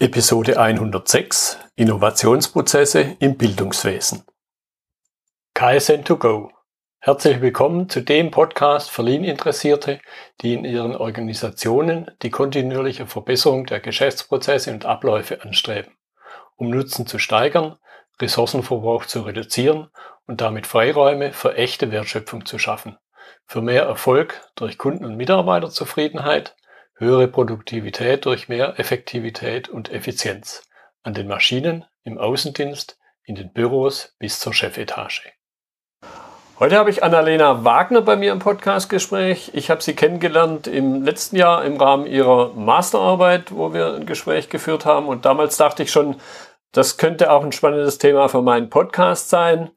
Episode 106 Innovationsprozesse im Bildungswesen. KSN2Go. Herzlich willkommen zu dem Podcast für Lean-Interessierte, die in ihren Organisationen die kontinuierliche Verbesserung der Geschäftsprozesse und Abläufe anstreben, um Nutzen zu steigern, Ressourcenverbrauch zu reduzieren und damit Freiräume für echte Wertschöpfung zu schaffen, für mehr Erfolg durch Kunden- und Mitarbeiterzufriedenheit, höhere Produktivität durch mehr Effektivität und Effizienz an den Maschinen, im Außendienst, in den Büros bis zur Chefetage. Heute habe ich Annalena Wagner bei mir im Podcastgespräch. Ich habe sie kennengelernt im letzten Jahr im Rahmen ihrer Masterarbeit, wo wir ein Gespräch geführt haben. Und damals dachte ich schon, das könnte auch ein spannendes Thema für meinen Podcast sein.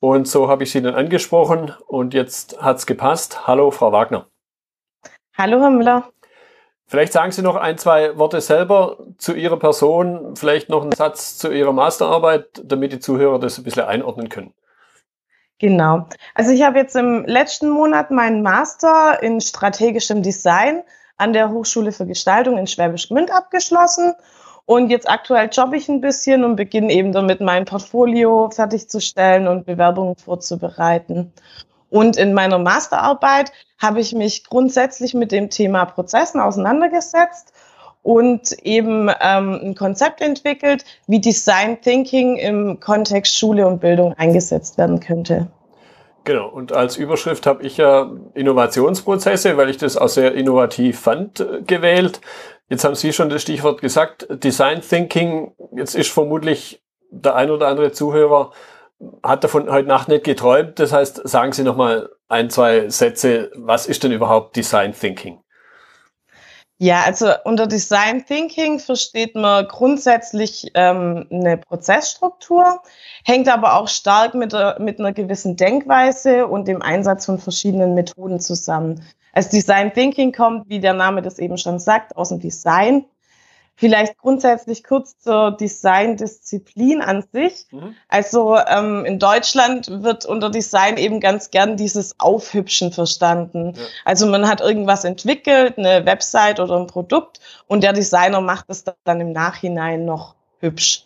Und so habe ich sie dann angesprochen und jetzt hat es gepasst. Hallo, Frau Wagner. Hallo, Herr Müller. Vielleicht sagen Sie noch ein, zwei Worte selber zu Ihrer Person, vielleicht noch einen Satz zu Ihrer Masterarbeit, damit die Zuhörer das ein bisschen einordnen können. Genau. Also ich habe jetzt im letzten Monat meinen Master in strategischem Design an der Hochschule für Gestaltung in Schwäbisch Gmünd abgeschlossen. Und jetzt aktuell jobbe ich ein bisschen und beginne eben damit, mein Portfolio fertigzustellen und Bewerbungen vorzubereiten. Und in meiner Masterarbeit habe ich mich grundsätzlich mit dem Thema Prozessen auseinandergesetzt und eben ähm, ein Konzept entwickelt, wie Design Thinking im Kontext Schule und Bildung eingesetzt werden könnte. Genau, und als Überschrift habe ich ja Innovationsprozesse, weil ich das auch sehr innovativ fand, äh, gewählt. Jetzt haben Sie schon das Stichwort gesagt, Design Thinking. Jetzt ist vermutlich der ein oder andere Zuhörer hat davon heute Nacht nicht geträumt. Das heißt, sagen Sie noch mal ein, zwei Sätze. Was ist denn überhaupt Design Thinking? Ja, also unter Design Thinking versteht man grundsätzlich ähm, eine Prozessstruktur, hängt aber auch stark mit, mit einer gewissen Denkweise und dem Einsatz von verschiedenen Methoden zusammen. Als Design Thinking kommt, wie der Name das eben schon sagt, aus dem Design Vielleicht grundsätzlich kurz zur Design-Disziplin an sich. Mhm. Also ähm, in Deutschland wird unter Design eben ganz gern dieses Aufhübschen verstanden. Ja. Also man hat irgendwas entwickelt, eine Website oder ein Produkt und der Designer macht es dann im Nachhinein noch hübsch.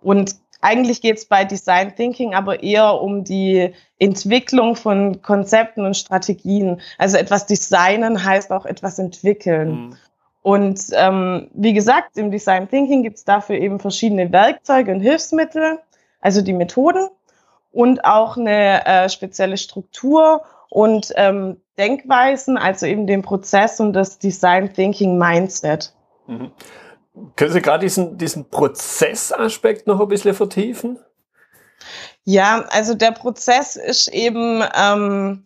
Und eigentlich geht es bei Design Thinking aber eher um die Entwicklung von Konzepten und Strategien. Also etwas designen heißt auch etwas entwickeln. Mhm. Und ähm, wie gesagt, im Design Thinking gibt es dafür eben verschiedene Werkzeuge und Hilfsmittel, also die Methoden und auch eine äh, spezielle Struktur und ähm, Denkweisen, also eben den Prozess und das Design Thinking Mindset. Mhm. Können Sie gerade diesen, diesen Prozessaspekt noch ein bisschen vertiefen? Ja, also der Prozess ist eben ähm,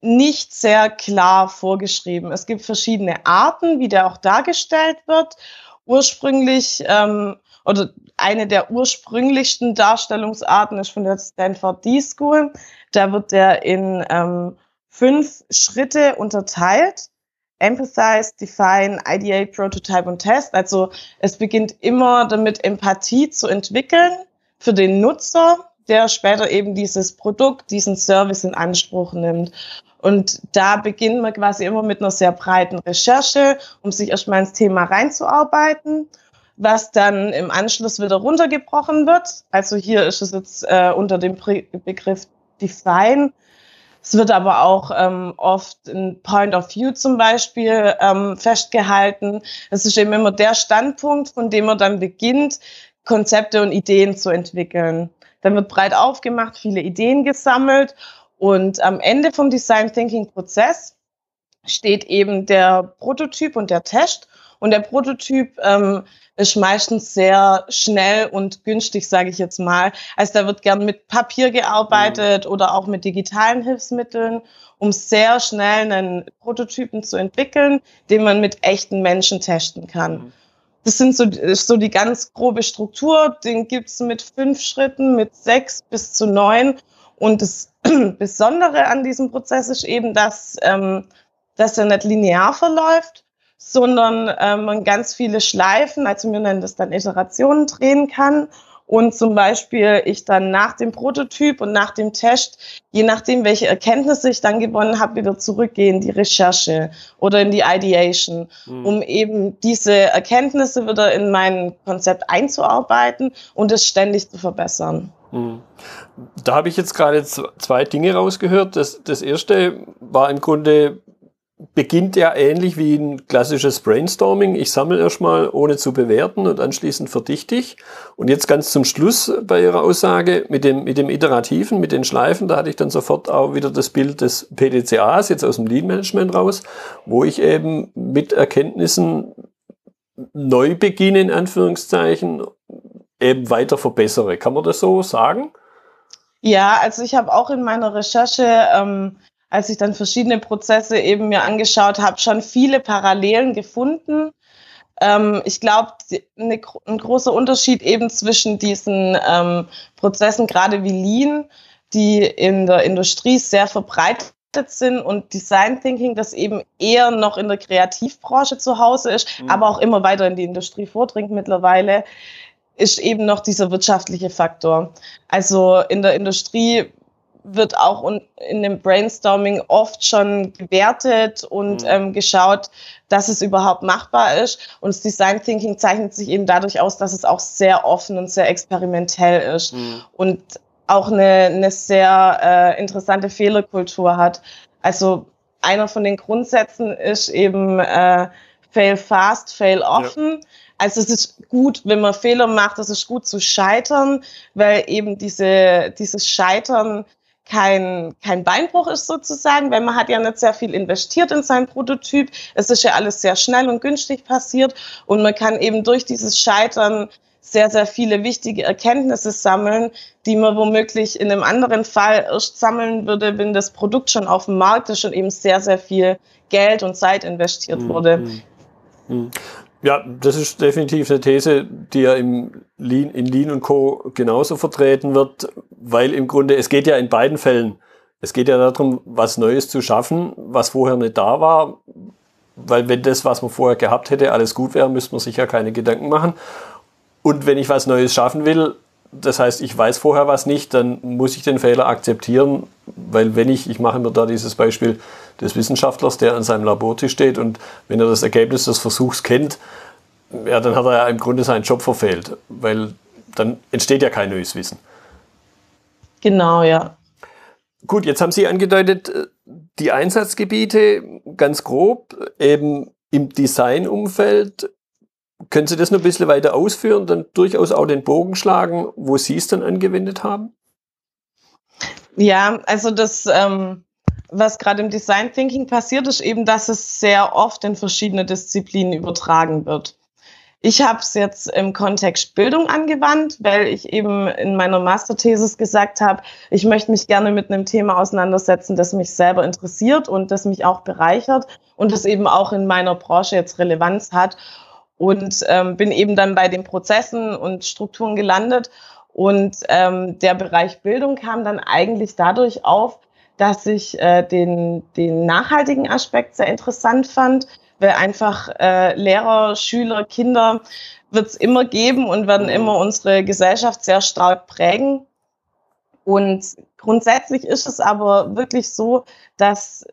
nicht sehr klar vorgeschrieben. Es gibt verschiedene Arten, wie der auch dargestellt wird. Ursprünglich ähm, oder eine der ursprünglichsten Darstellungsarten ist von der Stanford D-School. Da wird der in ähm, fünf Schritte unterteilt. Empathize, Define, Ideate, Prototype und Test. Also es beginnt immer damit, Empathie zu entwickeln für den Nutzer, der später eben dieses Produkt, diesen Service in Anspruch nimmt. Und da beginnt man quasi immer mit einer sehr breiten Recherche, um sich erstmal ins Thema reinzuarbeiten, was dann im Anschluss wieder runtergebrochen wird. Also hier ist es jetzt äh, unter dem Begriff Define. Es wird aber auch ähm, oft ein Point of View zum Beispiel ähm, festgehalten. Es ist eben immer der Standpunkt, von dem man dann beginnt, Konzepte und Ideen zu entwickeln. Dann wird breit aufgemacht, viele Ideen gesammelt und am Ende vom Design Thinking Prozess steht eben der Prototyp und der Test. Und der Prototyp ähm, ist meistens sehr schnell und günstig, sage ich jetzt mal. Also da wird gern mit Papier gearbeitet mhm. oder auch mit digitalen Hilfsmitteln, um sehr schnell einen Prototypen zu entwickeln, den man mit echten Menschen testen kann. Mhm. Das sind so, so die ganz grobe Struktur. Den gibt's mit fünf Schritten, mit sechs bis zu neun. Und das Besondere an diesem Prozess ist eben, dass, ähm, dass er nicht linear verläuft, sondern äh, man ganz viele Schleifen, also wir nennen das dann Iterationen, drehen kann und zum Beispiel ich dann nach dem Prototyp und nach dem Test, je nachdem, welche Erkenntnisse ich dann gewonnen habe, wieder zurückgehe in die Recherche oder in die Ideation, mhm. um eben diese Erkenntnisse wieder in mein Konzept einzuarbeiten und es ständig zu verbessern. Mhm. Da habe ich jetzt gerade zwei Dinge rausgehört. Das, das erste war im Grunde beginnt ja ähnlich wie ein klassisches Brainstorming. Ich sammle erstmal ohne zu bewerten und anschließend verdichte ich. Und jetzt ganz zum Schluss bei Ihrer Aussage mit dem, mit dem Iterativen, mit den Schleifen, da hatte ich dann sofort auch wieder das Bild des PDCAs, jetzt aus dem Lean Management raus, wo ich eben mit Erkenntnissen neu beginne, in Anführungszeichen, eben weiter verbessere. Kann man das so sagen? Ja, also ich habe auch in meiner Recherche ähm, als ich dann verschiedene Prozesse eben mir angeschaut habe, schon viele Parallelen gefunden. Ähm, ich glaube, ne, ein großer Unterschied eben zwischen diesen ähm, Prozessen, gerade wie Lean, die in der Industrie sehr verbreitet sind und Design Thinking, das eben eher noch in der Kreativbranche zu Hause ist, mhm. aber auch immer weiter in die Industrie vordringt mittlerweile, ist eben noch dieser wirtschaftliche Faktor. Also in der Industrie wird auch in dem Brainstorming oft schon gewertet und mhm. ähm, geschaut, dass es überhaupt machbar ist. Und das Design Thinking zeichnet sich eben dadurch aus, dass es auch sehr offen und sehr experimentell ist mhm. und auch eine, eine sehr äh, interessante Fehlerkultur hat. Also einer von den Grundsätzen ist eben äh, fail fast, fail often. Ja. Also es ist gut, wenn man Fehler macht, es ist gut zu scheitern, weil eben diese, dieses Scheitern kein, kein Beinbruch ist sozusagen, weil man hat ja nicht sehr viel investiert in sein Prototyp. Es ist ja alles sehr schnell und günstig passiert und man kann eben durch dieses Scheitern sehr, sehr viele wichtige Erkenntnisse sammeln, die man womöglich in einem anderen Fall erst sammeln würde, wenn das Produkt schon auf dem Markt ist und eben sehr, sehr viel Geld und Zeit investiert mhm. wurde. Mhm. Ja, das ist definitiv eine These, die ja im Lean, in Lean und Co. genauso vertreten wird, weil im Grunde, es geht ja in beiden Fällen, es geht ja darum, was Neues zu schaffen, was vorher nicht da war, weil wenn das, was man vorher gehabt hätte, alles gut wäre, müsste man sich ja keine Gedanken machen. Und wenn ich was Neues schaffen will, das heißt, ich weiß vorher was nicht, dann muss ich den Fehler akzeptieren, weil wenn ich, ich mache mir da dieses Beispiel des Wissenschaftlers, der an seinem Labortisch steht und wenn er das Ergebnis des Versuchs kennt, ja, dann hat er ja im Grunde seinen Job verfehlt, weil dann entsteht ja kein neues Wissen. Genau, ja. Gut, jetzt haben Sie angedeutet, äh, die Einsatzgebiete ganz grob eben im Designumfeld können Sie das noch ein bisschen weiter ausführen, dann durchaus auch den Bogen schlagen, wo Sie es dann angewendet haben? Ja, also das, ähm, was gerade im Design Thinking passiert, ist eben, dass es sehr oft in verschiedene Disziplinen übertragen wird. Ich habe es jetzt im Kontext Bildung angewandt, weil ich eben in meiner Masterthesis gesagt habe, ich möchte mich gerne mit einem Thema auseinandersetzen, das mich selber interessiert und das mich auch bereichert und das eben auch in meiner Branche jetzt Relevanz hat und ähm, bin eben dann bei den Prozessen und Strukturen gelandet. Und ähm, der Bereich Bildung kam dann eigentlich dadurch auf, dass ich äh, den, den nachhaltigen Aspekt sehr interessant fand, weil einfach äh, Lehrer, Schüler, Kinder wird es immer geben und werden immer unsere Gesellschaft sehr stark prägen. Und grundsätzlich ist es aber wirklich so, dass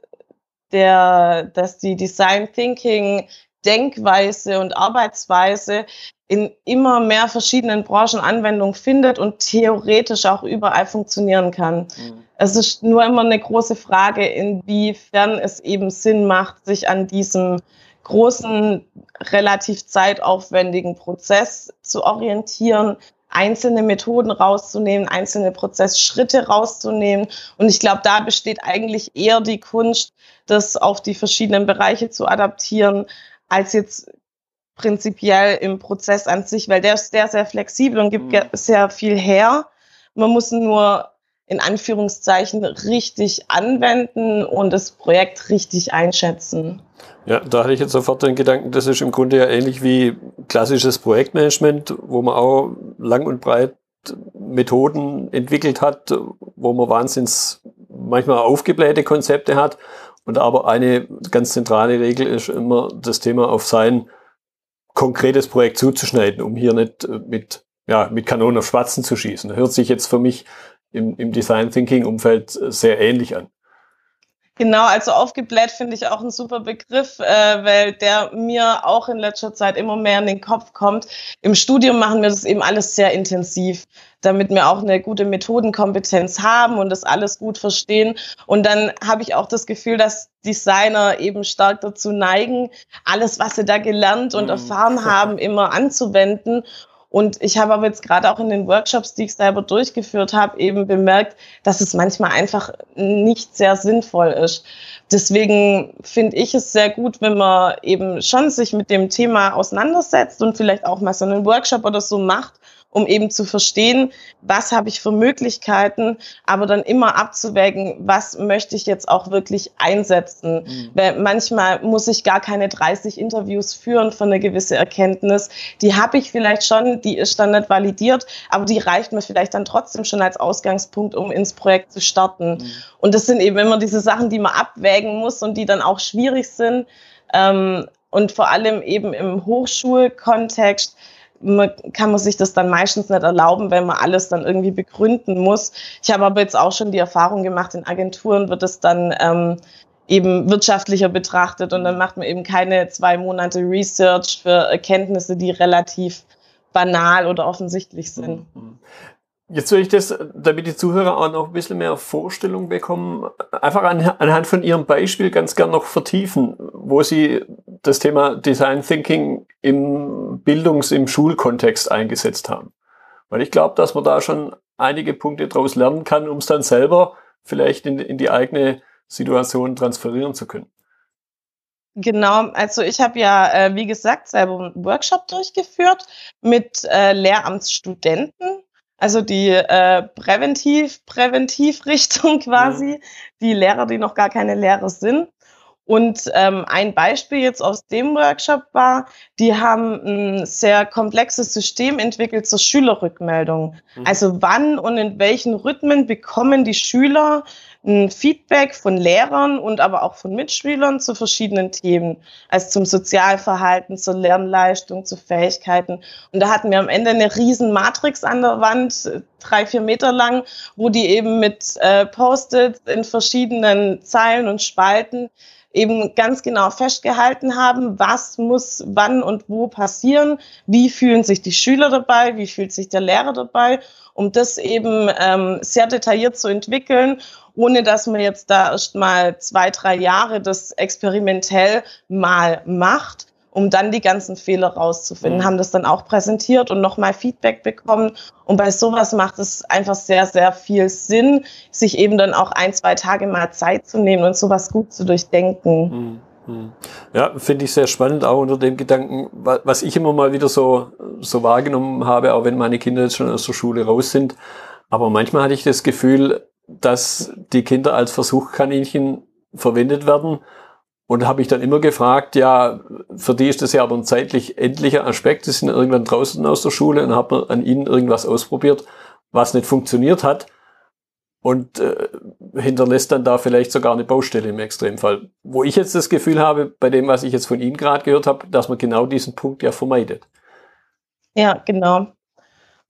der, dass die Design Thinking Denkweise und Arbeitsweise in immer mehr verschiedenen Branchen Anwendung findet und theoretisch auch überall funktionieren kann. Mhm. Es ist nur immer eine große Frage, inwiefern es eben Sinn macht, sich an diesem großen, relativ zeitaufwendigen Prozess zu orientieren, einzelne Methoden rauszunehmen, einzelne Prozessschritte rauszunehmen. Und ich glaube, da besteht eigentlich eher die Kunst, das auf die verschiedenen Bereiche zu adaptieren, als jetzt prinzipiell im Prozess an sich, weil der ist sehr, sehr flexibel und gibt mhm. sehr viel her. Man muss nur in Anführungszeichen richtig anwenden und das Projekt richtig einschätzen. Ja, da hatte ich jetzt sofort den Gedanken, das ist im Grunde ja ähnlich wie klassisches Projektmanagement, wo man auch lang und breit Methoden entwickelt hat, wo man wahnsinns manchmal aufgeblähte Konzepte hat und aber eine ganz zentrale Regel ist immer, das Thema auf sein konkretes Projekt zuzuschneiden, um hier nicht äh, mit ja, mit Kanonen auf Spatzen zu schießen. Hört sich jetzt für mich im, im Design Thinking Umfeld sehr ähnlich an. Genau, also aufgebläht finde ich auch ein super Begriff, äh, weil der mir auch in letzter Zeit immer mehr in den Kopf kommt. Im Studium machen wir das eben alles sehr intensiv, damit wir auch eine gute Methodenkompetenz haben und das alles gut verstehen. Und dann habe ich auch das Gefühl, dass Designer eben stark dazu neigen, alles, was sie da gelernt und mhm. erfahren haben, immer anzuwenden. Und ich habe aber jetzt gerade auch in den Workshops, die ich selber durchgeführt habe, eben bemerkt, dass es manchmal einfach nicht sehr sinnvoll ist. Deswegen finde ich es sehr gut, wenn man eben schon sich mit dem Thema auseinandersetzt und vielleicht auch mal so einen Workshop oder so macht um eben zu verstehen, was habe ich für Möglichkeiten, aber dann immer abzuwägen, was möchte ich jetzt auch wirklich einsetzen. Mhm. Weil manchmal muss ich gar keine 30 Interviews führen für eine gewisse Erkenntnis. Die habe ich vielleicht schon, die ist dann nicht validiert, aber die reicht mir vielleicht dann trotzdem schon als Ausgangspunkt, um ins Projekt zu starten. Mhm. Und das sind eben immer diese Sachen, die man abwägen muss und die dann auch schwierig sind. Ähm, und vor allem eben im Hochschulkontext man, kann man sich das dann meistens nicht erlauben, wenn man alles dann irgendwie begründen muss. Ich habe aber jetzt auch schon die Erfahrung gemacht, in Agenturen wird es dann ähm, eben wirtschaftlicher betrachtet und dann macht man eben keine zwei Monate Research für Erkenntnisse, die relativ banal oder offensichtlich sind. Jetzt will ich das, damit die Zuhörer auch noch ein bisschen mehr Vorstellung bekommen, einfach anhand von Ihrem Beispiel ganz gern noch vertiefen, wo Sie das Thema Design Thinking im Bildungs-, im Schulkontext eingesetzt haben. Weil ich glaube, dass man da schon einige Punkte daraus lernen kann, um es dann selber vielleicht in, in die eigene Situation transferieren zu können. Genau, also ich habe ja, äh, wie gesagt, selber einen Workshop durchgeführt mit äh, Lehramtsstudenten also die äh, Präventiv, Präventivrichtung quasi, mhm. die Lehrer, die noch gar keine Lehrer sind. Und ähm, ein Beispiel jetzt aus dem Workshop war, die haben ein sehr komplexes System entwickelt zur Schülerrückmeldung. Mhm. Also wann und in welchen Rhythmen bekommen die Schüler ein Feedback von Lehrern und aber auch von Mitschülern zu verschiedenen Themen, also zum Sozialverhalten, zur Lernleistung, zu Fähigkeiten. Und da hatten wir am Ende eine riesen Matrix an der Wand, drei, vier Meter lang, wo die eben mit äh, Post-its in verschiedenen Zeilen und Spalten eben ganz genau festgehalten haben, was muss wann und wo passieren, wie fühlen sich die Schüler dabei, wie fühlt sich der Lehrer dabei, um das eben ähm, sehr detailliert zu entwickeln ohne dass man jetzt da erst mal zwei, drei Jahre das experimentell mal macht, um dann die ganzen Fehler rauszufinden, mhm. haben das dann auch präsentiert und nochmal Feedback bekommen. Und bei sowas macht es einfach sehr, sehr viel Sinn, sich eben dann auch ein, zwei Tage mal Zeit zu nehmen und sowas gut zu durchdenken. Mhm. mhm. Ja, finde ich sehr spannend, auch unter dem Gedanken, was ich immer mal wieder so, so wahrgenommen habe, auch wenn meine Kinder jetzt schon aus der Schule raus sind. Aber manchmal hatte ich das Gefühl, dass die Kinder als Versuchskaninchen verwendet werden. Und habe ich dann immer gefragt, ja, für die ist das ja aber ein zeitlich endlicher Aspekt. Die sind irgendwann draußen aus der Schule und hat man an ihnen irgendwas ausprobiert, was nicht funktioniert hat. Und äh, hinterlässt dann da vielleicht sogar eine Baustelle im Extremfall. Wo ich jetzt das Gefühl habe, bei dem, was ich jetzt von Ihnen gerade gehört habe, dass man genau diesen Punkt ja vermeidet. Ja, genau.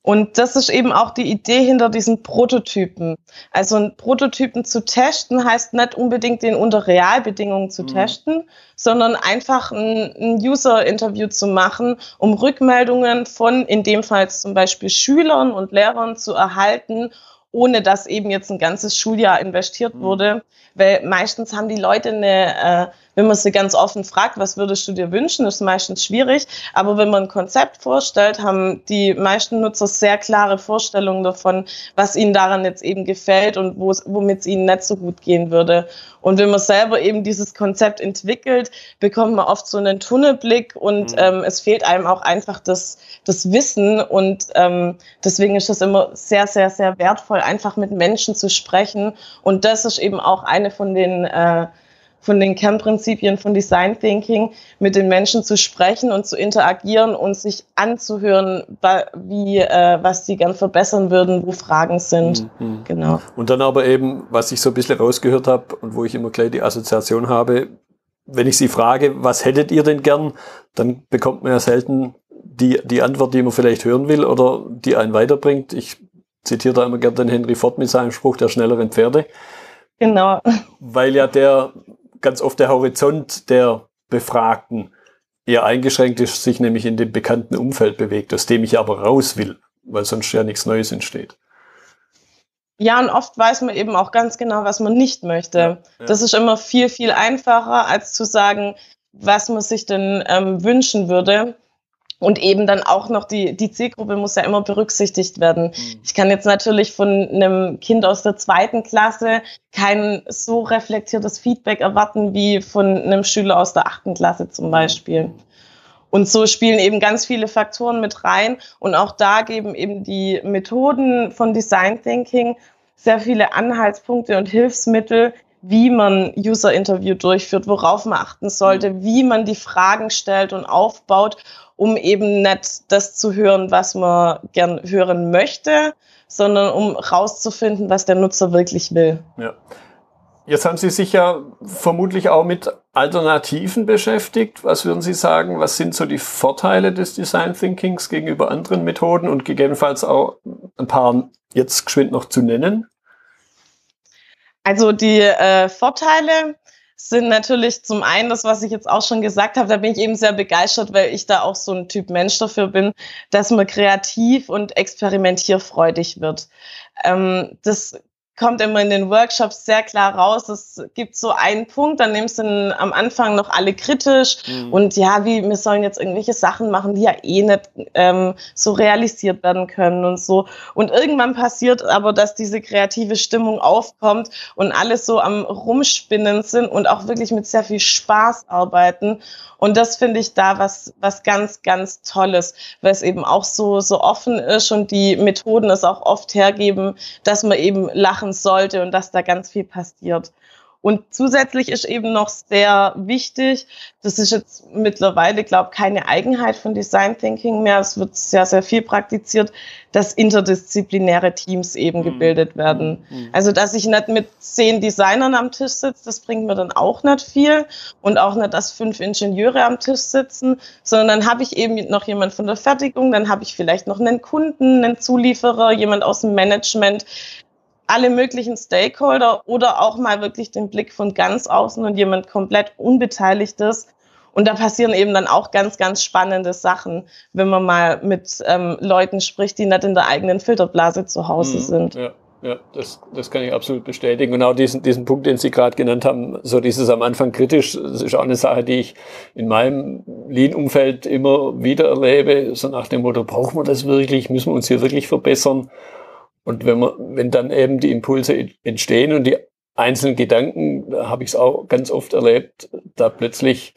Und das ist eben auch die Idee hinter diesen Prototypen. Also einen Prototypen zu testen heißt nicht unbedingt den unter Realbedingungen zu mhm. testen, sondern einfach ein, ein User-Interview zu machen, um Rückmeldungen von in dem Fall zum Beispiel Schülern und Lehrern zu erhalten ohne dass eben jetzt ein ganzes Schuljahr investiert mhm. wurde. Weil meistens haben die Leute eine, äh, wenn man sie ganz offen fragt, was würdest du dir wünschen, ist meistens schwierig. Aber wenn man ein Konzept vorstellt, haben die meisten Nutzer sehr klare Vorstellungen davon, was ihnen daran jetzt eben gefällt und womit es ihnen nicht so gut gehen würde. Und wenn man selber eben dieses Konzept entwickelt, bekommt man oft so einen Tunnelblick und mhm. ähm, es fehlt einem auch einfach das, das Wissen. Und ähm, deswegen ist es immer sehr, sehr, sehr wertvoll, einfach mit Menschen zu sprechen. Und das ist eben auch eine von den äh, von den Kernprinzipien von Design Thinking, mit den Menschen zu sprechen und zu interagieren und sich anzuhören, wie, äh, was sie gern verbessern würden, wo Fragen sind. Mhm. Genau. Und dann aber eben, was ich so ein bisschen rausgehört habe und wo ich immer gleich die Assoziation habe, wenn ich Sie frage, was hättet ihr denn gern, dann bekommt man ja selten die, die Antwort, die man vielleicht hören will oder die einen weiterbringt. Ich zitiere da immer gerne den Henry Ford mit seinem Spruch der schnelleren Pferde. Genau. Weil ja der ganz oft der Horizont der Befragten eher eingeschränkt ist, sich nämlich in dem bekannten Umfeld bewegt, aus dem ich aber raus will, weil sonst ja nichts Neues entsteht. Ja, und oft weiß man eben auch ganz genau, was man nicht möchte. Ja, ja. Das ist immer viel, viel einfacher, als zu sagen, was man sich denn ähm, wünschen würde. Und eben dann auch noch die, die Zielgruppe muss ja immer berücksichtigt werden. Mhm. Ich kann jetzt natürlich von einem Kind aus der zweiten Klasse kein so reflektiertes Feedback erwarten wie von einem Schüler aus der achten Klasse zum Beispiel. Und so spielen eben ganz viele Faktoren mit rein. Und auch da geben eben die Methoden von Design Thinking sehr viele Anhaltspunkte und Hilfsmittel, wie man User-Interview durchführt, worauf man achten sollte, mhm. wie man die Fragen stellt und aufbaut, um eben nicht das zu hören, was man gern hören möchte, sondern um rauszufinden, was der Nutzer wirklich will. Ja. Jetzt haben Sie sich ja vermutlich auch mit Alternativen beschäftigt. Was würden Sie sagen? Was sind so die Vorteile des Design Thinkings gegenüber anderen Methoden und gegebenenfalls auch ein paar jetzt geschwind noch zu nennen? Also die äh, Vorteile sind natürlich zum einen das, was ich jetzt auch schon gesagt habe, da bin ich eben sehr begeistert, weil ich da auch so ein Typ Mensch dafür bin, dass man kreativ und experimentierfreudig wird. Ähm, das kommt immer in den Workshops sehr klar raus. Es gibt so einen Punkt, dann nimmst du am Anfang noch alle kritisch mhm. und ja, wie wir sollen jetzt irgendwelche Sachen machen, die ja eh nicht ähm, so realisiert werden können und so. Und irgendwann passiert aber, dass diese kreative Stimmung aufkommt und alles so am Rumspinnen sind und auch wirklich mit sehr viel Spaß arbeiten. Und das finde ich da was, was ganz, ganz Tolles, weil es eben auch so, so offen ist und die Methoden es auch oft hergeben, dass man eben lachen sollte und dass da ganz viel passiert. Und zusätzlich ist eben noch sehr wichtig, das ist jetzt mittlerweile, glaube ich, keine Eigenheit von Design Thinking mehr, es wird sehr, sehr viel praktiziert, dass interdisziplinäre Teams eben mhm. gebildet werden. Mhm. Also, dass ich nicht mit zehn Designern am Tisch sitze, das bringt mir dann auch nicht viel und auch nicht, dass fünf Ingenieure am Tisch sitzen, sondern dann habe ich eben noch jemand von der Fertigung, dann habe ich vielleicht noch einen Kunden, einen Zulieferer, jemand aus dem Management, alle möglichen Stakeholder oder auch mal wirklich den Blick von ganz außen und jemand komplett Unbeteiligtes. Und da passieren eben dann auch ganz, ganz spannende Sachen, wenn man mal mit ähm, Leuten spricht, die nicht in der eigenen Filterblase zu Hause mhm, sind. Ja. Ja, das, das kann ich absolut bestätigen. Auch diesen, diesen Punkt, den Sie gerade genannt haben, so dieses am Anfang kritisch, das ist auch eine Sache, die ich in meinem Lean-Umfeld immer wieder erlebe, so nach dem Motto, brauchen wir das wirklich, müssen wir uns hier wirklich verbessern? Und wenn man, wenn dann eben die Impulse entstehen und die einzelnen Gedanken, da habe ich es auch ganz oft erlebt, da plötzlich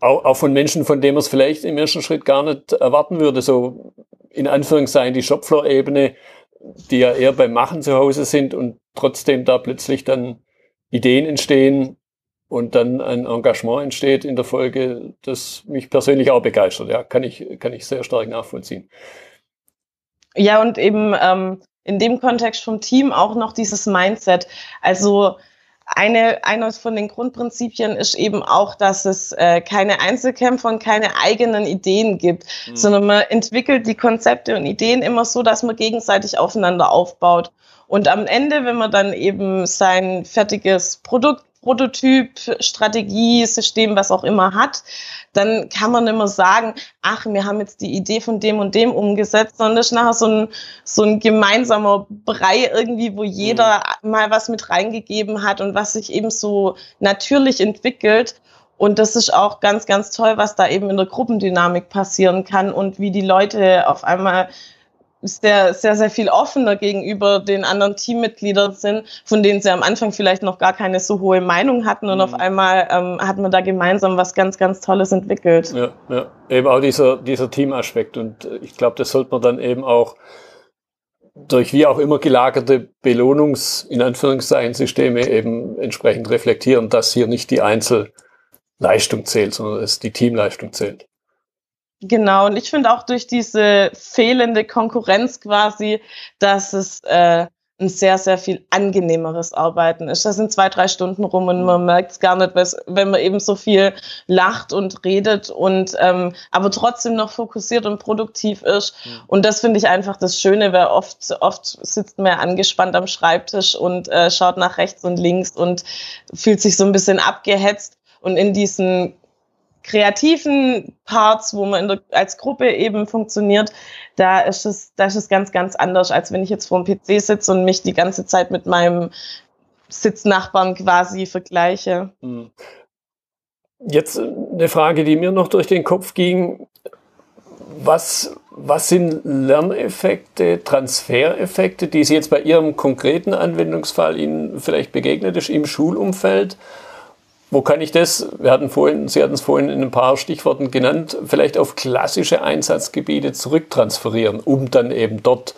auch, auch von Menschen, von denen man es vielleicht im ersten Schritt gar nicht erwarten würde, so in Anführungszeichen die Shopfloor-Ebene, die ja eher beim Machen zu Hause sind und trotzdem da plötzlich dann Ideen entstehen und dann ein Engagement entsteht in der Folge, das mich persönlich auch begeistert. Ja, kann ich, kann ich sehr stark nachvollziehen. Ja, und eben ähm, in dem Kontext vom Team auch noch dieses Mindset. Also eine, eines von den Grundprinzipien ist eben auch, dass es äh, keine Einzelkämpfer und keine eigenen Ideen gibt, mhm. sondern man entwickelt die Konzepte und Ideen immer so, dass man gegenseitig aufeinander aufbaut. Und am Ende, wenn man dann eben sein fertiges Produkt Prototyp, Strategie, System, was auch immer hat, dann kann man immer sagen, ach, wir haben jetzt die Idee von dem und dem umgesetzt, sondern das ist nachher so ein, so ein gemeinsamer Brei irgendwie, wo jeder mhm. mal was mit reingegeben hat und was sich eben so natürlich entwickelt. Und das ist auch ganz, ganz toll, was da eben in der Gruppendynamik passieren kann und wie die Leute auf einmal sehr, sehr, sehr viel offener gegenüber den anderen Teammitgliedern sind, von denen sie am Anfang vielleicht noch gar keine so hohe Meinung hatten und mhm. auf einmal ähm, hat man da gemeinsam was ganz, ganz Tolles entwickelt. Ja, ja. eben auch dieser, dieser Teamaspekt und äh, ich glaube, das sollte man dann eben auch durch wie auch immer gelagerte Belohnungs-, in Anführungszeichen, Systeme eben entsprechend reflektieren, dass hier nicht die Einzelleistung zählt, sondern dass die Teamleistung zählt. Genau, und ich finde auch durch diese fehlende Konkurrenz quasi, dass es äh, ein sehr, sehr viel angenehmeres Arbeiten ist. Das sind zwei, drei Stunden rum und man merkt es gar nicht, wenn man eben so viel lacht und redet und ähm, aber trotzdem noch fokussiert und produktiv ist. Mhm. Und das finde ich einfach das Schöne, weil oft, oft sitzt man angespannt am Schreibtisch und äh, schaut nach rechts und links und fühlt sich so ein bisschen abgehetzt. Und in diesen kreativen Parts, wo man der, als Gruppe eben funktioniert, da ist es, da ist es ganz, ganz anders, als wenn ich jetzt vor dem PC sitze und mich die ganze Zeit mit meinem Sitznachbarn quasi vergleiche. Hm. Jetzt eine Frage, die mir noch durch den Kopf ging. Was, was sind Lerneffekte, Transfereffekte, die Sie jetzt bei Ihrem konkreten Anwendungsfall Ihnen vielleicht begegnet ist im Schulumfeld? Wo kann ich das, wir hatten vorhin, Sie hatten es vorhin in ein paar Stichworten genannt, vielleicht auf klassische Einsatzgebiete zurücktransferieren, um dann eben dort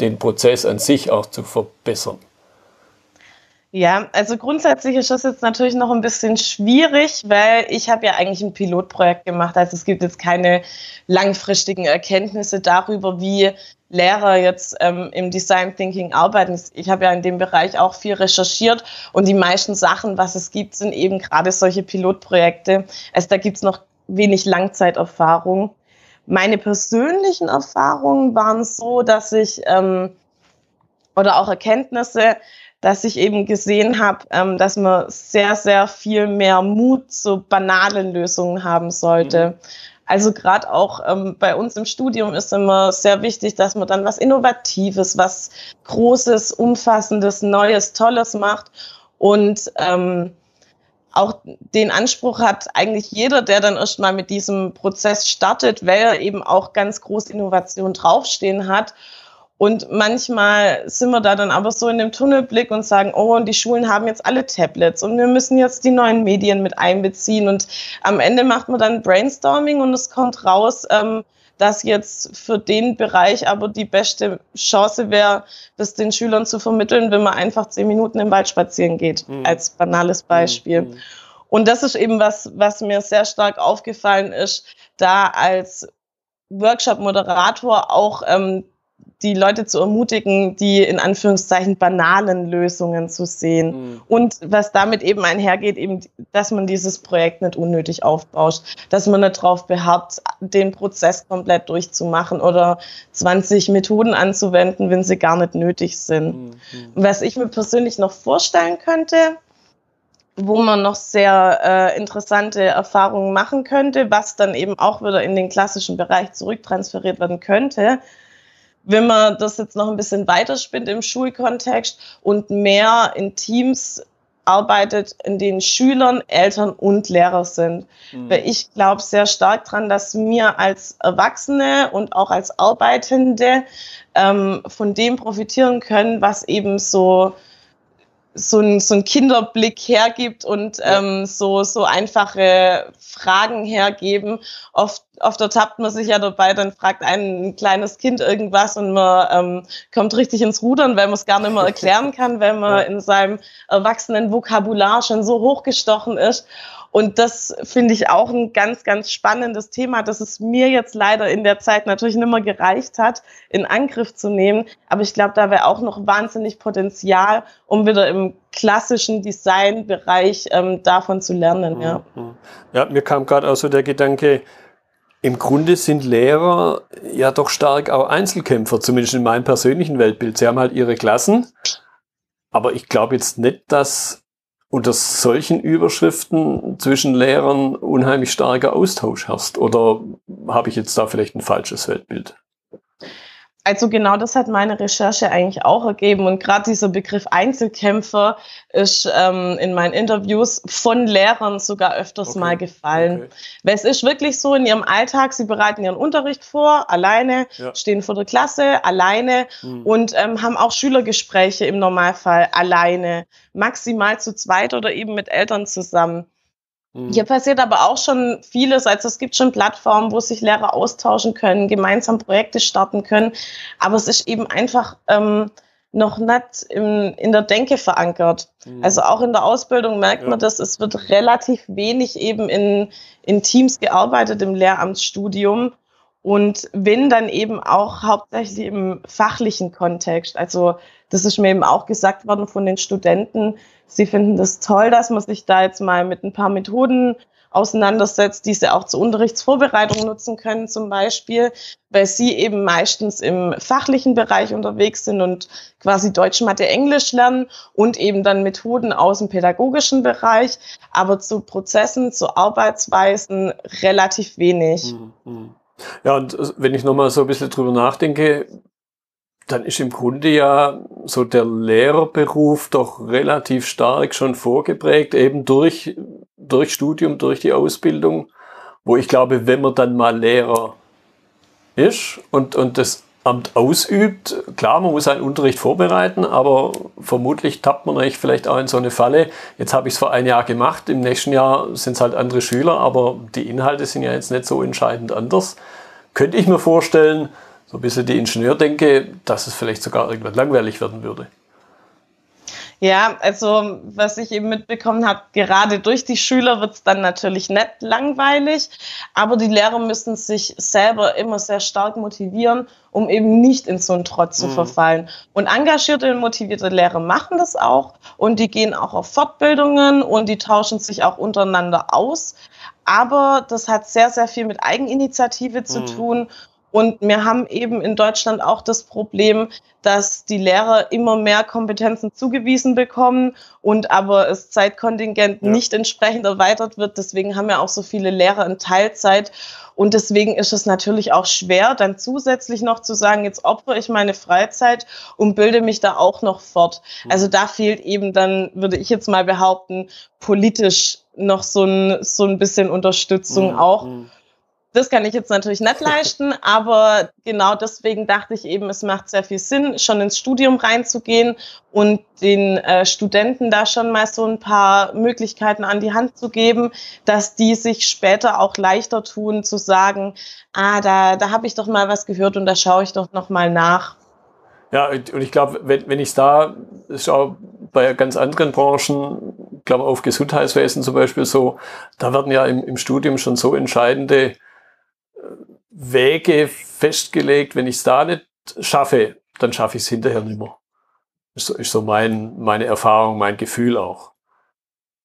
den Prozess an sich auch zu verbessern? Ja, also grundsätzlich ist das jetzt natürlich noch ein bisschen schwierig, weil ich habe ja eigentlich ein Pilotprojekt gemacht. Also es gibt jetzt keine langfristigen Erkenntnisse darüber, wie Lehrer jetzt ähm, im Design Thinking arbeiten. Ich habe ja in dem Bereich auch viel recherchiert und die meisten Sachen, was es gibt, sind eben gerade solche Pilotprojekte. Also da gibt's noch wenig Langzeiterfahrung. Meine persönlichen Erfahrungen waren so, dass ich ähm, oder auch Erkenntnisse, dass ich eben gesehen habe, ähm, dass man sehr, sehr viel mehr Mut zu banalen Lösungen haben sollte. Mhm. Also gerade auch ähm, bei uns im Studium ist immer sehr wichtig, dass man dann was Innovatives, was Großes, Umfassendes, Neues, Tolles macht. Und ähm, auch den Anspruch hat eigentlich jeder, der dann erstmal mit diesem Prozess startet, weil er eben auch ganz groß Innovation draufstehen hat und manchmal sind wir da dann aber so in dem Tunnelblick und sagen, oh, und die Schulen haben jetzt alle Tablets und wir müssen jetzt die neuen Medien mit einbeziehen. Und am Ende macht man dann Brainstorming und es kommt raus, ähm, dass jetzt für den Bereich aber die beste Chance wäre, das den Schülern zu vermitteln, wenn man einfach zehn Minuten im Wald spazieren geht, mhm. als banales Beispiel. Mhm. Und das ist eben was, was mir sehr stark aufgefallen ist, da als Workshop-Moderator auch ähm, die Leute zu ermutigen, die in Anführungszeichen banalen Lösungen zu sehen. Mhm. Und was damit eben einhergeht, eben, dass man dieses Projekt nicht unnötig aufbauscht, dass man nicht darauf beharrt, den Prozess komplett durchzumachen oder 20 Methoden anzuwenden, wenn sie gar nicht nötig sind. Mhm. Was ich mir persönlich noch vorstellen könnte, wo man noch sehr äh, interessante Erfahrungen machen könnte, was dann eben auch wieder in den klassischen Bereich zurücktransferiert werden könnte, wenn man das jetzt noch ein bisschen weiterspinnt im Schulkontext und mehr in Teams arbeitet, in denen Schülern, Eltern und Lehrer sind. Mhm. Weil ich glaube sehr stark dran, dass wir als Erwachsene und auch als Arbeitende ähm, von dem profitieren können, was eben so so ein, so ein Kinderblick hergibt und ähm, so, so einfache Fragen hergeben. Oft, oft ertappt man sich ja dabei, dann fragt ein, ein kleines Kind irgendwas und man ähm, kommt richtig ins Rudern, weil man es gar nicht mehr erklären kann, weil man ja. in seinem erwachsenen Vokabular schon so hochgestochen ist. Und das finde ich auch ein ganz, ganz spannendes Thema, dass es mir jetzt leider in der Zeit natürlich nicht mehr gereicht hat, in Angriff zu nehmen. Aber ich glaube, da wäre auch noch wahnsinnig Potenzial, um wieder im klassischen Designbereich ähm, davon zu lernen. Ja, mhm. ja mir kam gerade auch so der Gedanke, im Grunde sind Lehrer ja doch stark auch Einzelkämpfer, zumindest in meinem persönlichen Weltbild. Sie haben halt ihre Klassen, aber ich glaube jetzt nicht, dass unter solchen Überschriften zwischen Lehrern unheimlich starker Austausch herrscht? Oder habe ich jetzt da vielleicht ein falsches Weltbild? Also genau das hat meine Recherche eigentlich auch ergeben. Und gerade dieser Begriff Einzelkämpfer ist ähm, in meinen Interviews von Lehrern sogar öfters okay. mal gefallen. Okay. Weil es ist wirklich so in ihrem Alltag, sie bereiten ihren Unterricht vor, alleine, ja. stehen vor der Klasse, alleine mhm. und ähm, haben auch Schülergespräche im Normalfall alleine, maximal zu zweit oder eben mit Eltern zusammen. Mhm. Hier passiert aber auch schon vieles. Also es gibt schon Plattformen, wo sich Lehrer austauschen können, gemeinsam Projekte starten können. Aber es ist eben einfach ähm, noch nicht im, in der Denke verankert. Mhm. Also auch in der Ausbildung merkt ja. man das, es wird relativ wenig eben in, in Teams gearbeitet im Lehramtsstudium. Und wenn dann eben auch hauptsächlich im fachlichen Kontext. Also das ist mir eben auch gesagt worden von den Studenten. Sie finden das toll, dass man sich da jetzt mal mit ein paar Methoden auseinandersetzt, die sie auch zur Unterrichtsvorbereitung nutzen können zum Beispiel, weil sie eben meistens im fachlichen Bereich unterwegs sind und quasi Deutsch, Mathe, Englisch lernen und eben dann Methoden aus dem pädagogischen Bereich, aber zu Prozessen, zu Arbeitsweisen relativ wenig. Mhm. Ja, und wenn ich nochmal so ein bisschen drüber nachdenke, dann ist im Grunde ja so der Lehrerberuf doch relativ stark schon vorgeprägt, eben durch, durch Studium, durch die Ausbildung, wo ich glaube, wenn man dann mal Lehrer ist und, und das Amt ausübt, klar, man muss einen Unterricht vorbereiten, aber vermutlich tappt man euch vielleicht auch in so eine Falle. Jetzt habe ich es vor ein Jahr gemacht, im nächsten Jahr sind es halt andere Schüler, aber die Inhalte sind ja jetzt nicht so entscheidend anders. Könnte ich mir vorstellen, so ein bisschen die Ingenieurdenke, dass es vielleicht sogar irgendwann langweilig werden würde. Ja, also was ich eben mitbekommen habe, gerade durch die Schüler wird es dann natürlich nicht langweilig, aber die Lehrer müssen sich selber immer sehr stark motivieren, um eben nicht in so einen Trott zu mhm. verfallen. Und engagierte und motivierte Lehrer machen das auch und die gehen auch auf Fortbildungen und die tauschen sich auch untereinander aus. Aber das hat sehr, sehr viel mit Eigeninitiative zu mhm. tun und wir haben eben in Deutschland auch das Problem, dass die Lehrer immer mehr Kompetenzen zugewiesen bekommen und aber das Zeitkontingent ja. nicht entsprechend erweitert wird. Deswegen haben wir auch so viele Lehrer in Teilzeit. Und deswegen ist es natürlich auch schwer, dann zusätzlich noch zu sagen, jetzt opfere ich meine Freizeit und bilde mich da auch noch fort. Mhm. Also da fehlt eben dann, würde ich jetzt mal behaupten, politisch noch so ein, so ein bisschen Unterstützung mhm. auch. Das kann ich jetzt natürlich nicht leisten, aber genau deswegen dachte ich eben, es macht sehr viel Sinn, schon ins Studium reinzugehen und den äh, Studenten da schon mal so ein paar Möglichkeiten an die Hand zu geben, dass die sich später auch leichter tun zu sagen, ah, da, da habe ich doch mal was gehört und da schaue ich doch noch mal nach. Ja, und ich glaube, wenn, wenn ich es da schaue, bei ganz anderen Branchen, ich glaube auf Gesundheitswesen zum Beispiel so, da werden ja im, im Studium schon so entscheidende Wege festgelegt, wenn ich es da nicht schaffe, dann schaffe ich es hinterher nicht mehr. Ist so, ist so mein, meine Erfahrung, mein Gefühl auch.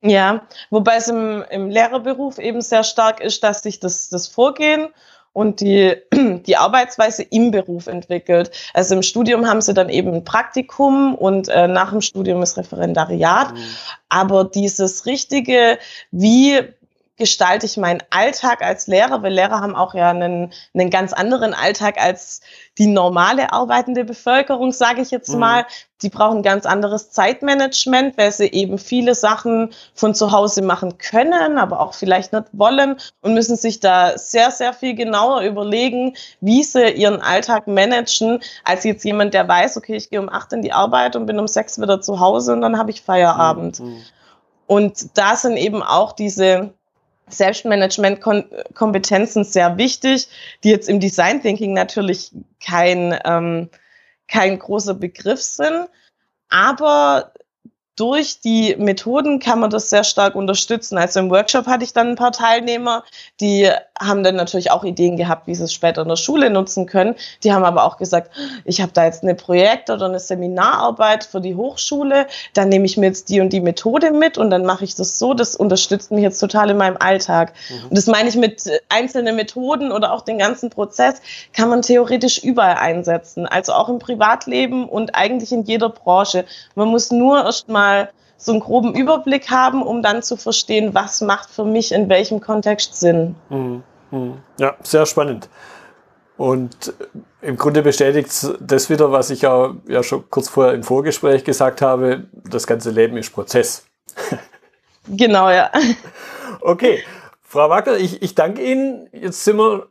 Ja, wobei es im, im Lehrerberuf eben sehr stark ist, dass sich das, das Vorgehen und die, die Arbeitsweise im Beruf entwickelt. Also im Studium haben sie dann eben ein Praktikum und äh, nach dem Studium ist Referendariat. Mhm. Aber dieses richtige, wie gestalte ich meinen Alltag als Lehrer, weil Lehrer haben auch ja einen, einen ganz anderen Alltag als die normale arbeitende Bevölkerung, sage ich jetzt mhm. mal. Die brauchen ganz anderes Zeitmanagement, weil sie eben viele Sachen von zu Hause machen können, aber auch vielleicht nicht wollen und müssen sich da sehr, sehr viel genauer überlegen, wie sie ihren Alltag managen, als jetzt jemand, der weiß, okay, ich gehe um acht in die Arbeit und bin um sechs wieder zu Hause und dann habe ich Feierabend. Mhm. Und da sind eben auch diese Selbstmanagement-Kompetenzen sehr wichtig, die jetzt im Design Thinking natürlich kein, ähm, kein großer Begriff sind. Aber durch die Methoden kann man das sehr stark unterstützen. Also im Workshop hatte ich dann ein paar Teilnehmer, die haben dann natürlich auch Ideen gehabt, wie sie es später in der Schule nutzen können. Die haben aber auch gesagt, ich habe da jetzt eine Projekt- oder eine Seminararbeit für die Hochschule, dann nehme ich mir jetzt die und die Methode mit und dann mache ich das so. Das unterstützt mich jetzt total in meinem Alltag. Mhm. Und das meine ich mit einzelnen Methoden oder auch den ganzen Prozess kann man theoretisch überall einsetzen. Also auch im Privatleben und eigentlich in jeder Branche. Man muss nur erst mal so einen groben Überblick haben, um dann zu verstehen, was macht für mich in welchem Kontext Sinn. Mhm. Mhm. Ja, sehr spannend. Und im Grunde bestätigt das wieder, was ich ja, ja schon kurz vorher im Vorgespräch gesagt habe, das ganze Leben ist Prozess. Genau, ja. Okay, Frau Wackel, ich, ich danke Ihnen. Jetzt sind wir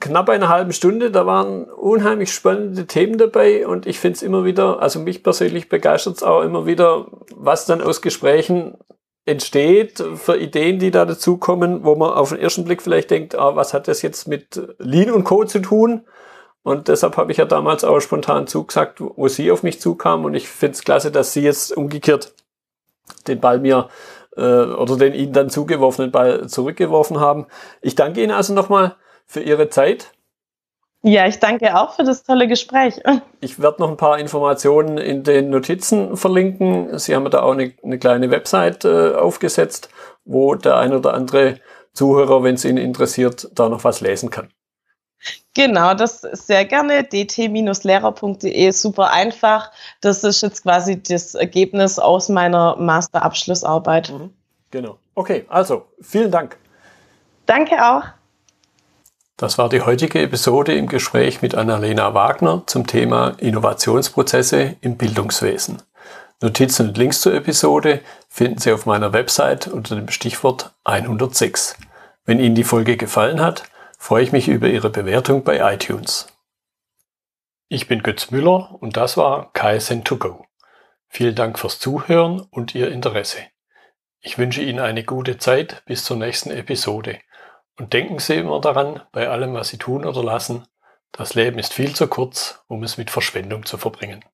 knapp eine halbe Stunde. Da waren unheimlich spannende Themen dabei und ich finde es immer wieder, also mich persönlich begeistert es auch immer wieder, was dann aus Gesprächen entsteht für Ideen, die da dazukommen, wo man auf den ersten Blick vielleicht denkt, ah, was hat das jetzt mit Lean und Co. zu tun? Und deshalb habe ich ja damals auch spontan zugesagt, wo sie auf mich zukam. Und ich finde es klasse, dass sie jetzt umgekehrt den Ball mir äh, oder den ihnen dann zugeworfenen Ball zurückgeworfen haben. Ich danke Ihnen also nochmal für Ihre Zeit. Ja, ich danke auch für das tolle Gespräch. Ich werde noch ein paar Informationen in den Notizen verlinken. Sie haben da auch eine, eine kleine Website äh, aufgesetzt, wo der ein oder andere Zuhörer, wenn es ihn interessiert, da noch was lesen kann. Genau, das sehr gerne. dt-lehrer.de, super einfach. Das ist jetzt quasi das Ergebnis aus meiner Masterabschlussarbeit. Mhm. Genau. Okay, also vielen Dank. Danke auch. Das war die heutige Episode im Gespräch mit Annalena Wagner zum Thema Innovationsprozesse im Bildungswesen. Notizen und Links zur Episode finden Sie auf meiner Website unter dem Stichwort 106. Wenn Ihnen die Folge gefallen hat, freue ich mich über Ihre Bewertung bei iTunes. Ich bin Götz Müller und das war KSN2Go. Vielen Dank fürs Zuhören und Ihr Interesse. Ich wünsche Ihnen eine gute Zeit bis zur nächsten Episode. Und denken Sie immer daran, bei allem, was Sie tun oder lassen, das Leben ist viel zu kurz, um es mit Verschwendung zu verbringen.